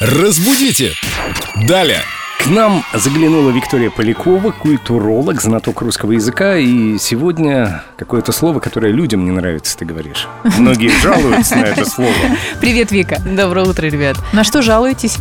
Разбудите! Далее! К нам заглянула Виктория Полякова, культуролог, знаток русского языка, и сегодня какое-то слово, которое людям не нравится, ты говоришь. Многие жалуются на это слово. Привет, Вика. Доброе утро, ребят. На что жалуетесь?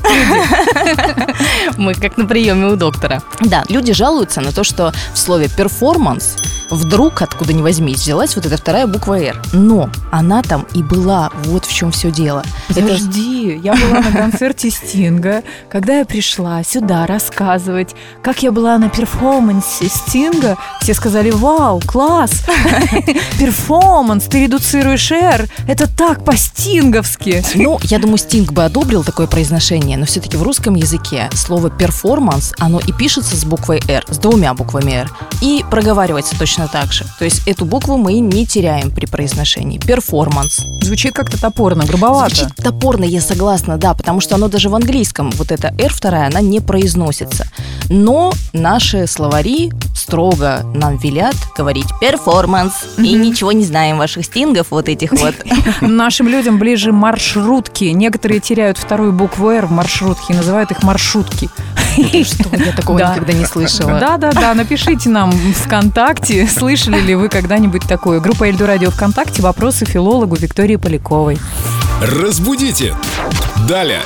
Мы как на приеме у доктора. Да, люди жалуются на то, что в слове перформанс вдруг, откуда ни возьмись, взялась вот эта вторая буква «Р». Но она там и была. Вот в чем все дело. Это Подожди, я была на концерте Стинга. Когда я пришла сюда рассказывать, как я была на перформансе Стинга, все сказали, вау, класс, перформанс, ты редуцируешь «Р». Это так по-стинговски. Ну, я думаю, Стинг бы одобрил такое произношение, но все-таки в русском языке слово перформанс, оно и пишется с буквой «Р», с двумя буквами «Р», и проговаривается точно так же. То есть эту букву мы не теряем при произношении. Перформанс. Звучит как-то топорно, грубовато. Звучит топорно, я согласна, да, потому что оно даже в английском, вот эта R вторая, она не произносится. Но наши словари строго нам велят говорить перформанс. И ничего не знаем ваших стингов вот этих вот. Нашим людям ближе маршрутки. Некоторые теряют вторую букву «Р» в маршрутке и называют их маршрутки. Что, я такого Да. никогда не слышала. Да-да-да, напишите нам в ВКонтакте, слышали ли вы когда-нибудь такое. Группа Эльду Радио ВКонтакте. Вопросы филологу Виктории Поляковой. Разбудите! Далее!